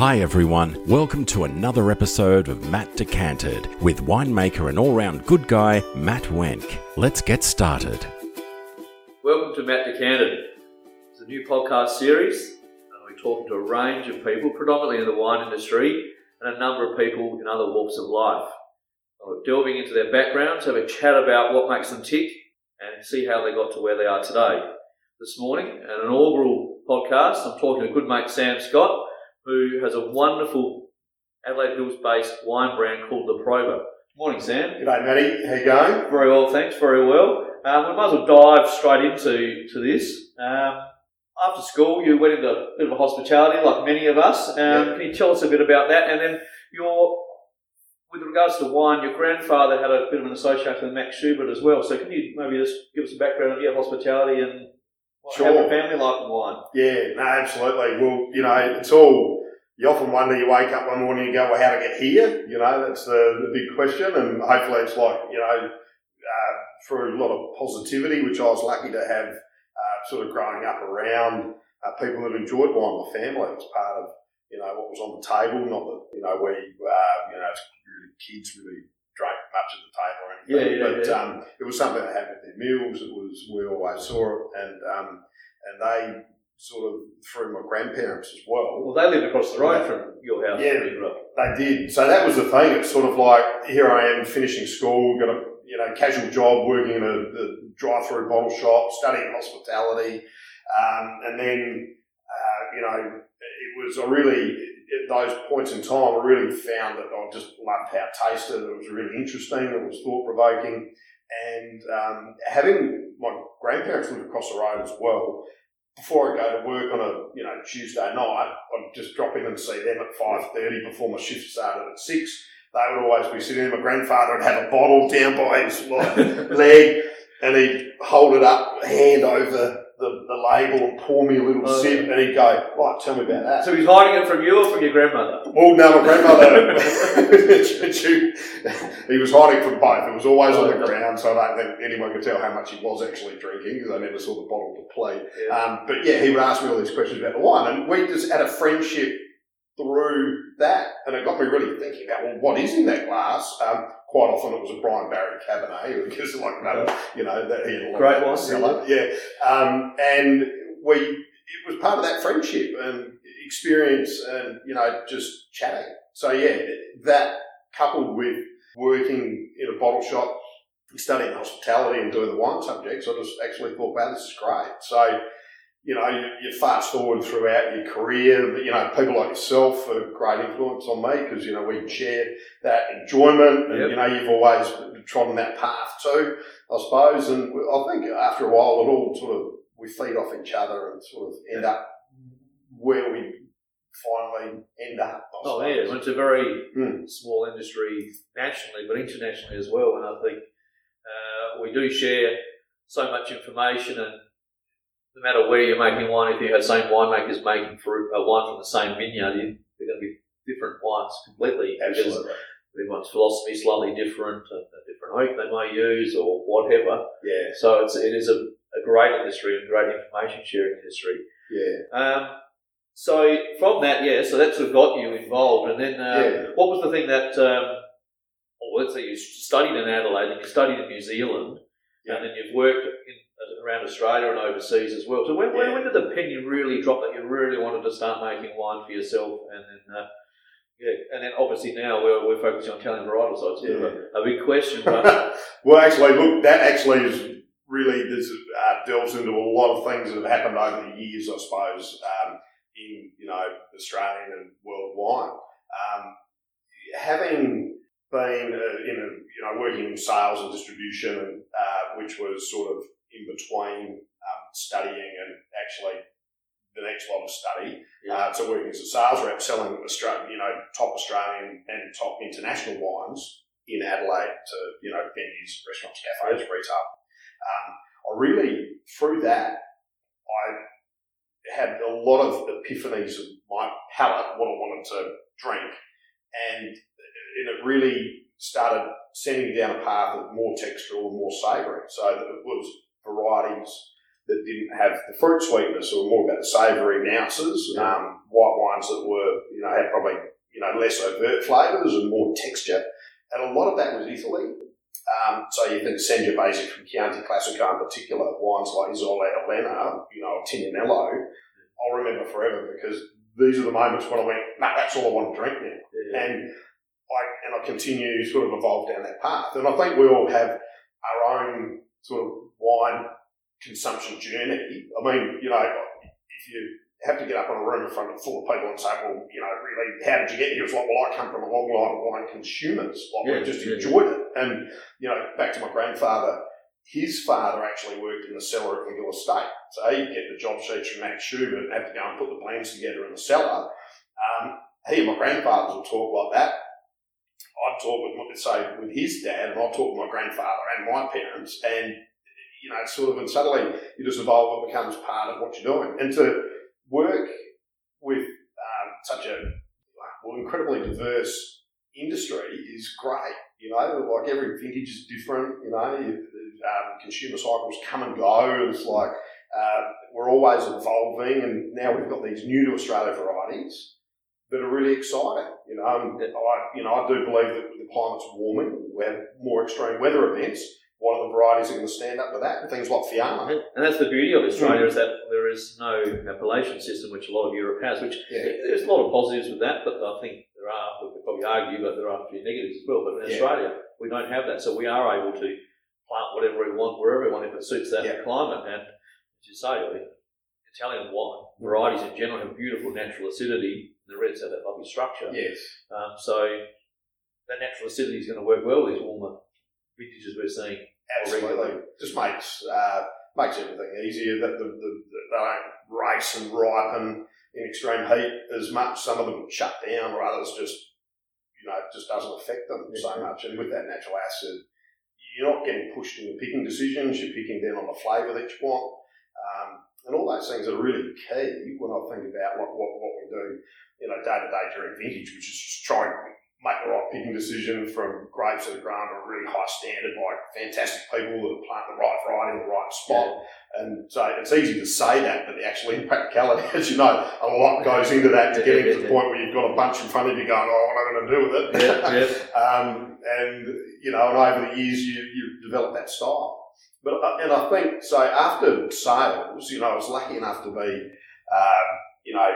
Hi everyone, welcome to another episode of Matt Decanted with winemaker and all round good guy Matt Wenk. Let's get started. Welcome to Matt Decanted. It's a new podcast series, uh, and we're talking to a range of people, predominantly in the wine industry, and a number of people in other walks of life. We're delving into their backgrounds, have a chat about what makes them tick, and see how they got to where they are today. This morning, an inaugural podcast, I'm talking to good mate Sam Scott, who has a wonderful Adelaide Hills based wine brand called La Prova. Morning, Sam. Good day, Matty. How you going? Very well, thanks. Very well. Um, we might as well dive straight into to this. Um, after school, you went into a bit of a hospitality, like many of us. Um, Yeah. Can you tell us a bit about that? And then your, with regards to wine, your grandfather had a bit of an association with Max Schubert as well. So can you maybe just give us a background of your hospitality and what Sure. your family life and wine? Yeah, no, absolutely. Well, you know, it's all, you often wonder, you wake up one morning and go, well, how to get here? You know, that's the, the big question. And hopefully it's like, you know, uh, through a lot of positivity, which I was lucky to have uh, sort of growing up around uh, people that enjoyed wine. My family was part of, you know, what was on the table. Not that, you know, we, uh, you know, kids really drank much at the table or anything. Yeah, yeah, but yeah. Um, it was something they had with their meals. It was, we always saw it. And, um, and they sort of, through my grandparents as well, Well, they lived across the road from your house. Yeah. you grew up. they did. So that was the thing. It's sort of like here I am finishing school, got a you know casual job working in a, a drive-through bottle shop, studying hospitality, um, and then uh, you know it was I really at those points in time I really found that I just loved how it tasted. It was really interesting. It was thought-provoking, and um, having my grandparents live across the road as well before I go to work on a you know Tuesday night, I'd just drop in and see them at five thirty before my shift started at six. They would always be sitting there. My grandfather would have a bottle down by his leg, and he'd hold it up, hand over the, the label, and pour me a little Oh, sip, and he'd go, "Right, tell me about that." So he's hiding it from you or from your grandmother? Well, no, my grandmother, he was hiding from both. It was always on the ground, so I don't think anyone could tell how much he was actually drinking because I never saw the bottle deplete. Yeah. Um, but yeah, he would ask me all these questions about the wine, and we just had a friendship through that, and it got me really thinking about well, what is in that glass. Um, quite often, it was a Brian Barry Cabernet because, like, no, you know, that he had a Great wine, cellar. Yeah, um, and we it was part of that friendship and experience, and you know, just chatting. So yeah, that coupled with working in a bottle shop, studying hospitality and doing the wine subjects, I just actually thought, wow, this is great. So, you know, you, you fast forward throughout your career, you know, people like yourself are a great influence on me because, you know, we share that enjoyment and, Yep. you know, you've always trodden that path too, I suppose. And I think after a while, it all sort of, we feed off each other and sort of end up where we finally end up. I Oh suppose. yeah, well, it's a very Hmm. small industry nationally, but internationally as well. And I think uh, we do share so much information, and no matter where you're making wine, if you have the same winemakers making fruit, uh, wine from the same vineyard, you, they're going to be different wines completely. because Absolutely. Everyone's philosophy is slightly different, a, a different oak they may use, or whatever. Yeah, So it's it is a, a great industry and great information sharing industry. yeah. Um, so from that, yeah, so that's what got you involved. And then, uh, Yeah. what was the thing that, um, well, let's say you studied in Adelaide and you studied in New Zealand, Yeah. and then you've worked in, around Australia and overseas as well. So when, when, Yeah. when did the penny really drop that you really wanted to start making wine for yourself? And then, uh, yeah, and then obviously now we're, we're focusing on Italian varietal, so it's a, of a, a big question. But well, actually, look, that actually is really this uh, delves into a lot of things that have happened over the years, I suppose, um, in you know Australian and world wine. Um, having been uh, in a, you know working in sales and distribution, uh, which was sort of in between um, studying and actually the next level of study. Yeah. Uh, so working as a sales rep, selling Australian, you know, top Australian and top international wines in Adelaide to you know venues, restaurants, cafes, retail. Um, I really through that I had a lot of epiphanies of my palate, what I wanted to drink, and and it really started sending me down a path of more textural and more savoury. So that it was varieties that didn't have the fruit sweetness or more about the savoury mousses, Yeah. um, white wines that were, you know, had probably, you know, less overt flavours and more texture. And a lot of that was Italy. Um, so you think Sangiovese from Chianti Classico in particular, wines like Isola Elena, you know, Tignanello, I'll remember forever because these are the moments when I went, nah, that's all I want to drink now Yeah. and I and I continue sort of evolve down that path. And I think we all have our own sort of wine consumption journey. I mean, you know, if you have to get up in a room in front of full of people and say, well, you know, really, how did you get here? It's like, well, I come from a long line of wine consumers. Like, Yeah, we just yeah. enjoyed it. And, you know, back to my grandfather, his father actually worked in the cellar at Magill Estate. So he'd get the job sheets from Max Schubert and have to go and put the blends together in the cellar. Um, he and my grandfathers would talk like that. I'd talk with, my- say, with his dad, and I'd talk with my grandfather and my parents, and you know, sort of, and suddenly you just evolve. It becomes part of what you're doing, and to work with um, such a well, incredibly diverse industry is great. You know, like every vintage is different. You know, um, consumer cycles come and go. It's like uh, we're always evolving, and now we've got these new to Australia varieties that are really exciting. You know, and I, you know, I do believe that the climate's warming. We have more extreme weather events. What are the varieties that are going to stand up to that? Things like Fiamma. And that's the beauty of Australia is that there is no appellation system, which a lot of Europe has. Which Yeah. there's a lot of positives with that, but I think there are. We could probably argue, but there are a few negatives as well. But in Yeah. Australia, we don't have that, so we are able to plant whatever we want, wherever we want, if it suits that Yeah. climate. And as you say, Italian wine varieties in general have beautiful natural acidity. The reds have that lovely structure. Yes. Um, so that natural acidity is going to work well with these warmer vintages we're seeing. Absolutely. Just makes uh, makes everything easier. That the, the, the, they don't race and ripen in extreme heat as much. Some of them shut down, or others just you know just doesn't affect them so Yeah. much. And with that natural acid, you're not getting pushed into picking decisions. You're picking down on the flavour that you want, um, and all those things are really key when I think about what what, what we do, you know, day to day during vintage, which is just try make the right picking decision from grapes that are grown to a really high standard by fantastic people that plant the right variety in the right spot. And so it's easy to say that, but the actual impracticality, as you know, a lot goes into that to getting to the point where you've got a bunch in front of you going, oh, what am I going to do with it? Yeah, yeah. um, and, you know, and over the years you, you develop that style. But, uh, and I think, so after sales, you know, I was lucky enough to be, um, you know,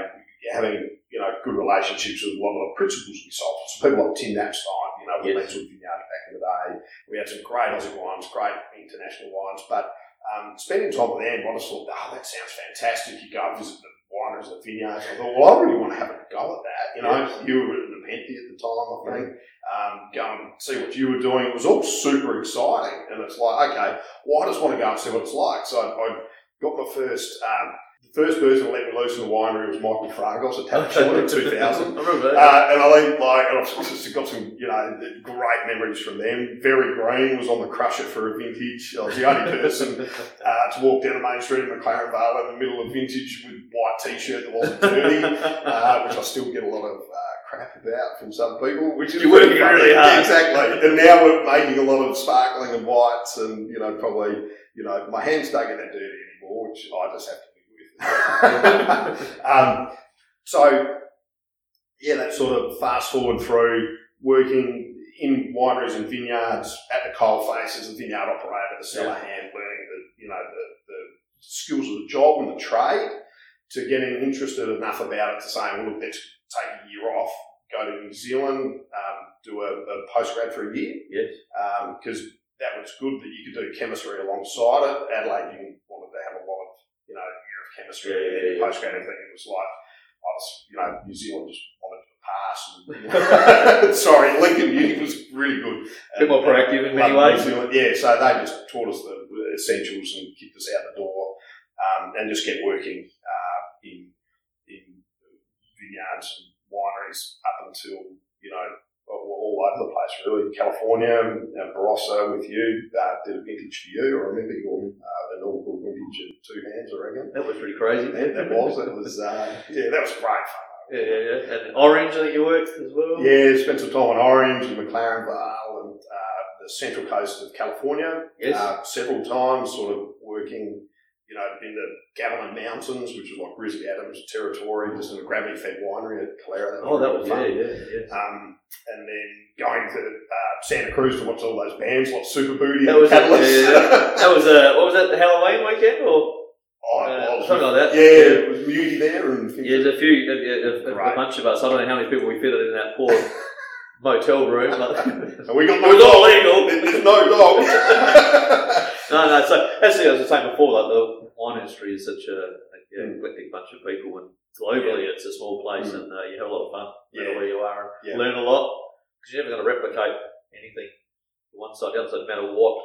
having, you know, good relationships with a lot of the principals we sold. So people like Tim Knappstein, you know, we Yes. met with back in the day. We had some great Aussie wines, great international wines, but um, spending time with them, I just thought, oh, that sounds fantastic. You go and visit the wineries and vineyards. I thought, well, I really want to have a go at that. You know, you were at Nepenthe at the time, I think. Um, go and see what you were doing. It was all super exciting. And it's like, okay, well, I just want to go and see what it's like. So I, I got my first, um, the first person to let me loose in the winery was Michael Fragos at Tatachilla in 2000. I remember that. Uh, and I think, like, and I've just got some, you know, great memories from them. Very Green was on the crusher for a vintage. I was the only person uh, to walk down the main street in McLaren Vale in the middle of vintage with white t-shirt that wasn't dirty, uh, which I still get a lot of uh, crap about from some people. Which is You're working really hard. Yeah, exactly. And now we're making a lot of sparkling and whites, and you know, probably, you know, my hands don't get that dirty anymore, which I just have to. um, so, yeah, that sort of fast forward through working in wineries and vineyards at the coal face as a vineyard operator, the cellar hand, learning the you know the, the skills of the job and the trade, to getting interested enough about it to say, well, look, let's take a year off, go to New Zealand, um, do a, a postgrad for a year, yes. because that was good that you could do chemistry alongside it. Adelaide, you wanted to have a lot of you of chemistry Yeah, yeah, yeah. think it was like I was, you know, New Zealand just wanted to pass. And, sorry, Lincoln Uni was really good. A bit more proactive in many ways. New Zealand. Yeah, so they just taught us the essentials and kicked us out the door, um, and just kept working uh, in in vineyards and wineries up until you know all over the place really. California, uh, Barossa with you, uh, did a vintage for you. I remember your uh, inaugural in two hands, I reckon. That was pretty crazy. Yeah, that was. It was. Uh, yeah, that was great fun. Yeah, yeah, yeah. And Orange, I think you worked as well. Yeah, spent some time in Orange and McLaren Vale and uh, the central coast of California. Yes. Uh, several times, sort of working you know, in the Gavilan Mountains, which is like Grizzly Adams territory, just in a gravity fed winery at Calera. Oh, that was, yeah, fun. yeah, yeah. Um, and then going to uh, Santa Cruz to watch all those bands like Super Booty That was it, Catalyst. yeah. That was, uh, what was that, the Halloween weekend or? oh, Uh, was. something like that. Yeah, Yeah. it was Muty there and Yeah, there's a few, a, a, a, a bunch of us. I don't know how many people we fitted in that poor motel room. Like, And we got it no was all legal. There's no dog. No, no. So as I was saying before, like the wine industry is such a, a yeah, Mm. eclectic bunch of people, and globally it's a small place, Mm. and uh, you have a lot of fun no matter Yeah. where you are, and Yeah. learn a lot because you're never going to replicate anything. One side, the other side, no matter what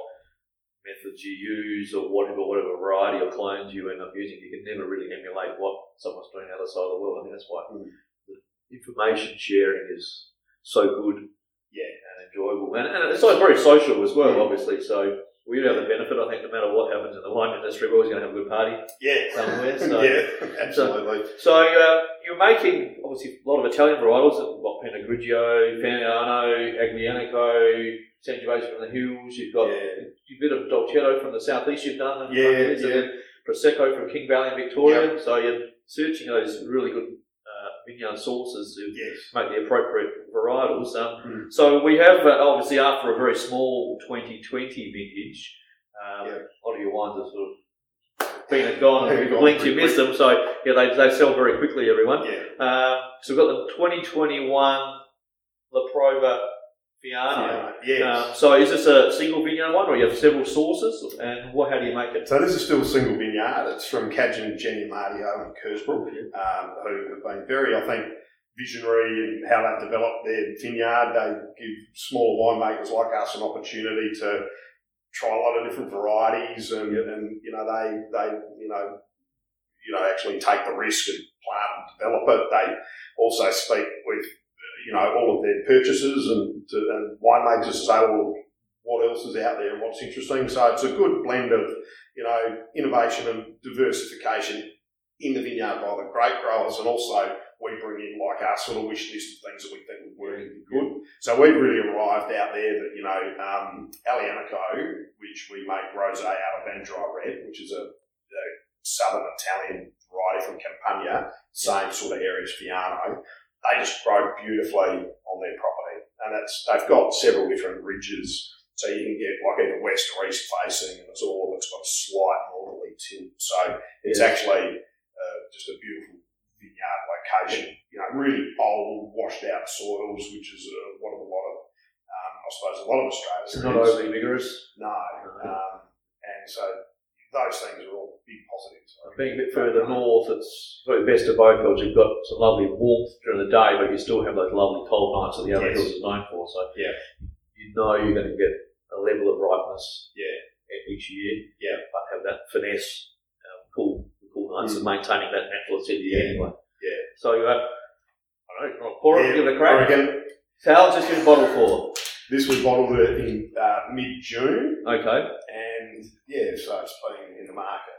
methods you use or whatever, whatever variety or clones you end up using, you can never really emulate what someone's doing on the other side of the world. I think that's why Mm. the information sharing is so good Yeah. and enjoyable. And, and it's like very social as well, Mm. obviously. So we have the benefit, I think, no matter what happens in the wine industry, we're always going to have a good party yeah. somewhere. So, yeah, absolutely. so uh, you're making obviously a lot of Italian varietals, got Pinot Grigio, Fagnano, Aglianico, Sangiovese from the hills. You've got Yeah. a bit of Dolcetto from the southeast. You've done, and Yeah, and yeah. Prosecco from King Valley in Victoria. So you're searching those really good uh, vineyard sources to Yes. make the appropriate varietals. Um, Mm. So we have uh, obviously after a very small 2020 vintage, um, Yeah. a lot of your wines are sort of been and gone. If you gone blinked, you missed them. So yeah, they, they sell very quickly. Everyone. Yeah. Um, so we've got the 2021 La Prova Fiano. Yes. Um, so is this a single vineyard one, or you have several sources? And what? How do you make it? So this is still a single vineyard. It's from Cadgen, Jenny Mardio and Kersbrook, um, who have been very, I think, visionary and how they've developed their vineyard. They give smaller winemakers like us an opportunity to try a lot of different varieties, and, and you know they they you know you know actually take the risk and plant and develop it. They also speak with you know all of their purchasers and, to, and winemakers to say, well, what else is out there and what's interesting. So it's a good blend of you know innovation and diversification in the vineyard by the grape growers, and also we bring in like our sort of wish list of things that we think would work and be good. So we've really arrived out there that you know um, Aglianico, which we make rosé out of and dry red, which is a, a southern Italian variety from Campania, same sort of area as Fiano. They just grow beautifully on their property, and it's they've got several different ridges. So you can get like either west or east facing, and it's all it's got a slight northerly tilt. So it's actually uh, just a beautiful vineyard location. You know, really old, washed out soils, which is uh, what a lot of, um, I suppose, a lot of Australia's. It's not overly vigorous. No, um, and so those things are all big positives. Being a bit further north, it's probably best of both worlds. You've got some lovely warmth during the day, but you still have those lovely cold nights that the other Yes. hills is known for. So Yeah. you know you're going to get a level of ripeness Yeah. each year. Yeah. But have that finesse, cool, cool maintaining that natural acidity Yeah. anyway. Yeah. So you have. All right, I'll pour it, Yeah, give it a crack. reckon So how's this in bottle for? this was bottled in uh, mid June, Okay. and yeah, so it's been in the market.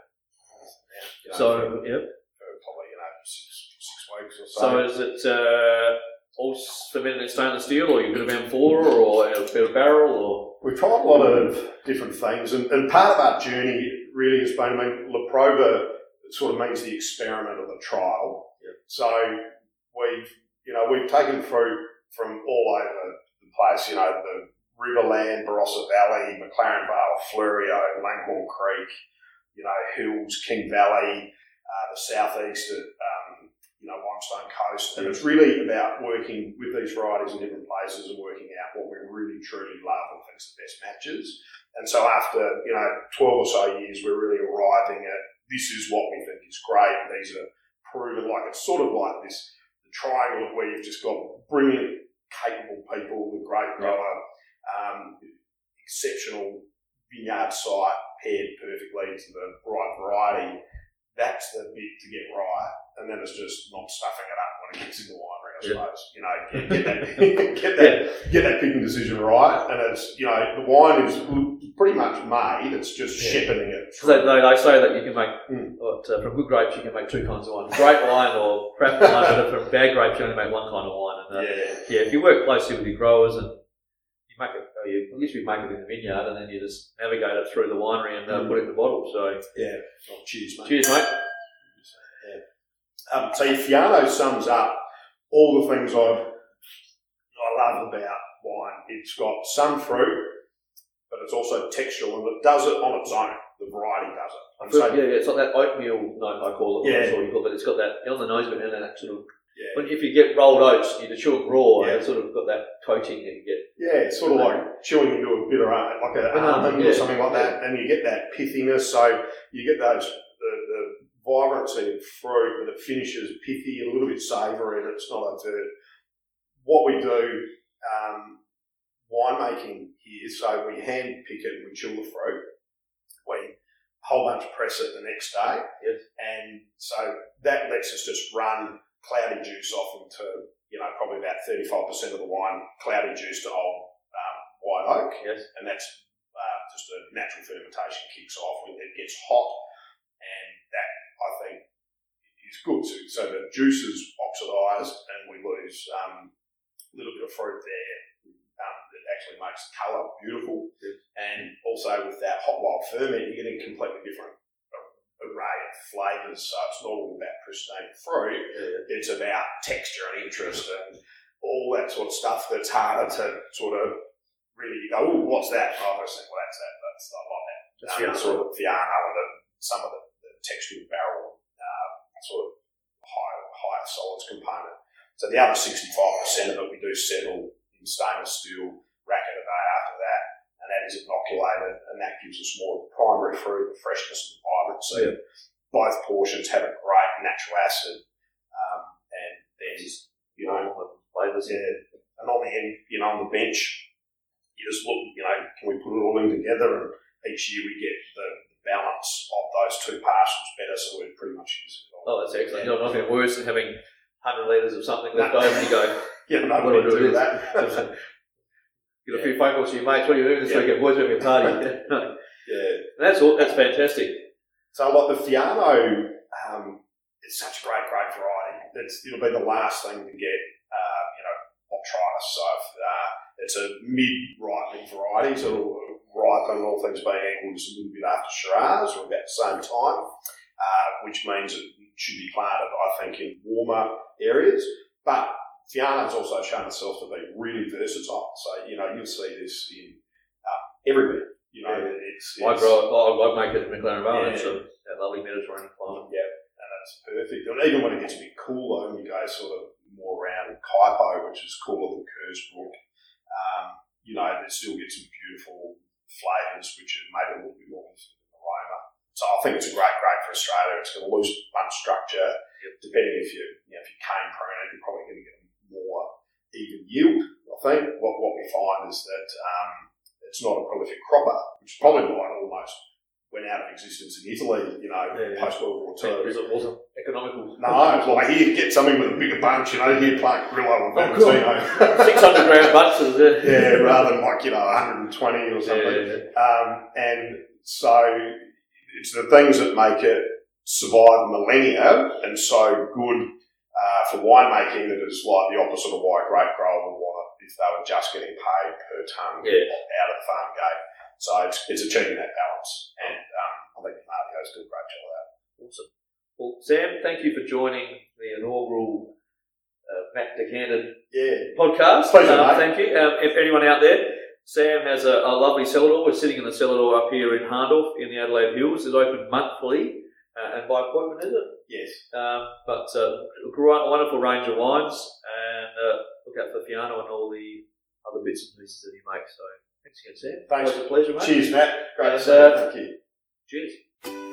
You know, So for, yeah. for probably you know six six weeks or So so. is it uh, all fermented in stainless steel, or you bit of amphora, or a bit of barrel, or We've tried a lot of different things, and, and part of our journey really has been. I mean, La Prova sort of means the experiment or the trial. Yep. So we've, you know, we've taken fruit from all over the place. You know, the Riverland, Barossa Valley, McLaren Vale, Fleurieu, Langhorne Creek. You know, Hills, King Valley, uh, the southeast at um, you know Limestone Coast, and it's really about working with these varieties in different places and working out what we really truly love and think's the best matches. And so after you know twelve or so years, we're really arriving at this is what we think is great. These are proven like it's sort of like this the triangle of where you've just got brilliant, capable people, the great grower, um, exceptional vineyard site paired perfectly to the right variety. That's the bit to get right, and then it's just not stuffing it up when it gets in the winery. I Yeah. suppose you know get, get that get that get that picking decision right, and it's you know the wine is pretty much made. It's just Yeah. shepherding it. So they, they, say that you can make Mm. what, uh, from good grapes you can make two kinds of wine: great wine or crap wine. but from bad grapes you only make one kind of wine. And uh, yeah, yeah, if you work closely with your growers and you make it. Oh, you, at least we make it in the vineyard, and then you just navigate it through the winery and uh, put it in the bottle. So Yeah. Well, cheers, mate. cheers, mate. Um, so your Fiano sums up all the things I've, I love about wine. It's got some fruit, but it's also textural, and it does it on its own. The variety does it. And so, yeah, yeah, it's not that oatmeal note I call it. Yeah. That's what you call it. It's got that on the nose, but then that sort of. yeah, When if you get rolled oats, you chew it raw. Yeah. It's sort of got that coating that you get. yeah, it's sort of like chewing into a bitter like a Banana, almond yeah. or something like that, and you get that pithiness. So you get those of fruit, but it finishes pithy, a little bit savoury, and it's not overt. What we do um, winemaking here, so we hand pick it and we chill the fruit. We whole bunch press it the next day, Yes. and so that lets us just run cloudy juice off into you know probably about thirty five percent of the wine cloudy juice to old um, white oak, Yes. and that's uh, just a natural fermentation kicks off when it gets hot, and I think is good. So, so the juices oxidise and we lose um, a little bit of fruit there. Um, it actually makes the colour beautiful, and also with that hot wild ferment, you're getting completely different array of flavours. So it's not all about pristine fruit; Yeah. it's about texture and interest and all that sort of stuff that's harder to sort of really go, oh, what's that? And I think, well, that's that. That's not like that. Um, sort of Fiano and the, some of the, the barrel uh, sort of higher, higher solids component. So the other 65% of it we do settle in stainless steel, rack it a day after that, and that is inoculated, and that gives us more primary fruit, the freshness and the vibrancy. Both portions have a great natural acid, um, and there's, you know, Flavours. yeah, and on the end, you know, on the bench, you just look, you know, can we put it all in together? And each year we get the, balance of those two parcels better, so we're pretty much using it all. Oh, that's excellent. You know, nothing worse than having 100 litres of something left over and you go, Yeah, I'm not going to do that. get a few phone calls to your mates, what are you doing this Yeah. weekend? Boys, we're having a party. yeah. that's all, that's fantastic. So like the Fiano, um, it's such a great, great variety. It's, it'll be the last thing to get, uh, you know, botrytis. So uh, it's a mid-ripening variety, so it'll ripen, all things being equal, just a little bit after Shiraz or about the same time, uh, which means it should be planted, I think, in warmer areas. But Fiano's also shown itself to be really versatile. So, you know, you'll see this in um, everywhere. You know, it's, I it's- grow, I, I make it in McLaren Valley, Yeah. so that lovely Mediterranean climate. Yeah, and that's perfect. And even when it gets a bit cooler, and you go sort of more around Kuitpo, which is cooler than Kersbrook, um, you know, they still get some beautiful flavours, which are maybe a little bit more. So I think it's a great grade for Australia. It's got a loose bunch structure. Depending if you, you know, if you cane prune it, you're probably going to get more even yield. I think what what we find is that um, it's not a prolific cropper, which is probably why it almost went out of existence in Italy. You know, Yeah, yeah. post World War Two. Because it wasn't economical. No, like here, get something with a bigger bunch, you know, here plant Grillo or Oh. Valentino. 600 gram bunches. Yeah, yeah, rather than like, you know, 120 or something. Um, and so it's the things that make it survive millennia and so good uh, for winemaking that is like the opposite of why a grape grower would want it if they were just getting paid per tonne Yeah. out of the farm gate. So it's, it's achieving that balance. And um, I think Mario's did a great job of that. Awesome. Well, Sam, thank you for joining the inaugural uh, Matt Decanted Yeah. podcast. Pleasure, Um, thank you. Um, if anyone out there, Sam has a, a lovely cellar door. We're sitting in the cellar door up here in Hahndorf in the Adelaide Hills. It's open monthly uh, and by appointment, is it? Yes. Um, but uh, a wonderful range of wines and uh, look out for Fiano and all the other bits and pieces that he makes. So thanks again, Sam. Thanks. Always a pleasure, mate. Cheers, Matt. Great And, to see you. uh, Thank you. Cheers.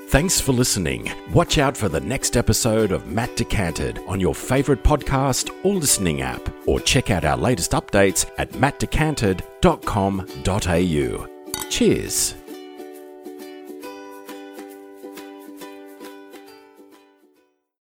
Thanks for listening. Watch out for the next episode of Matt Decanted on your favourite podcast or listening app, or check out our latest updates at mattdecanted.com.au. Cheers.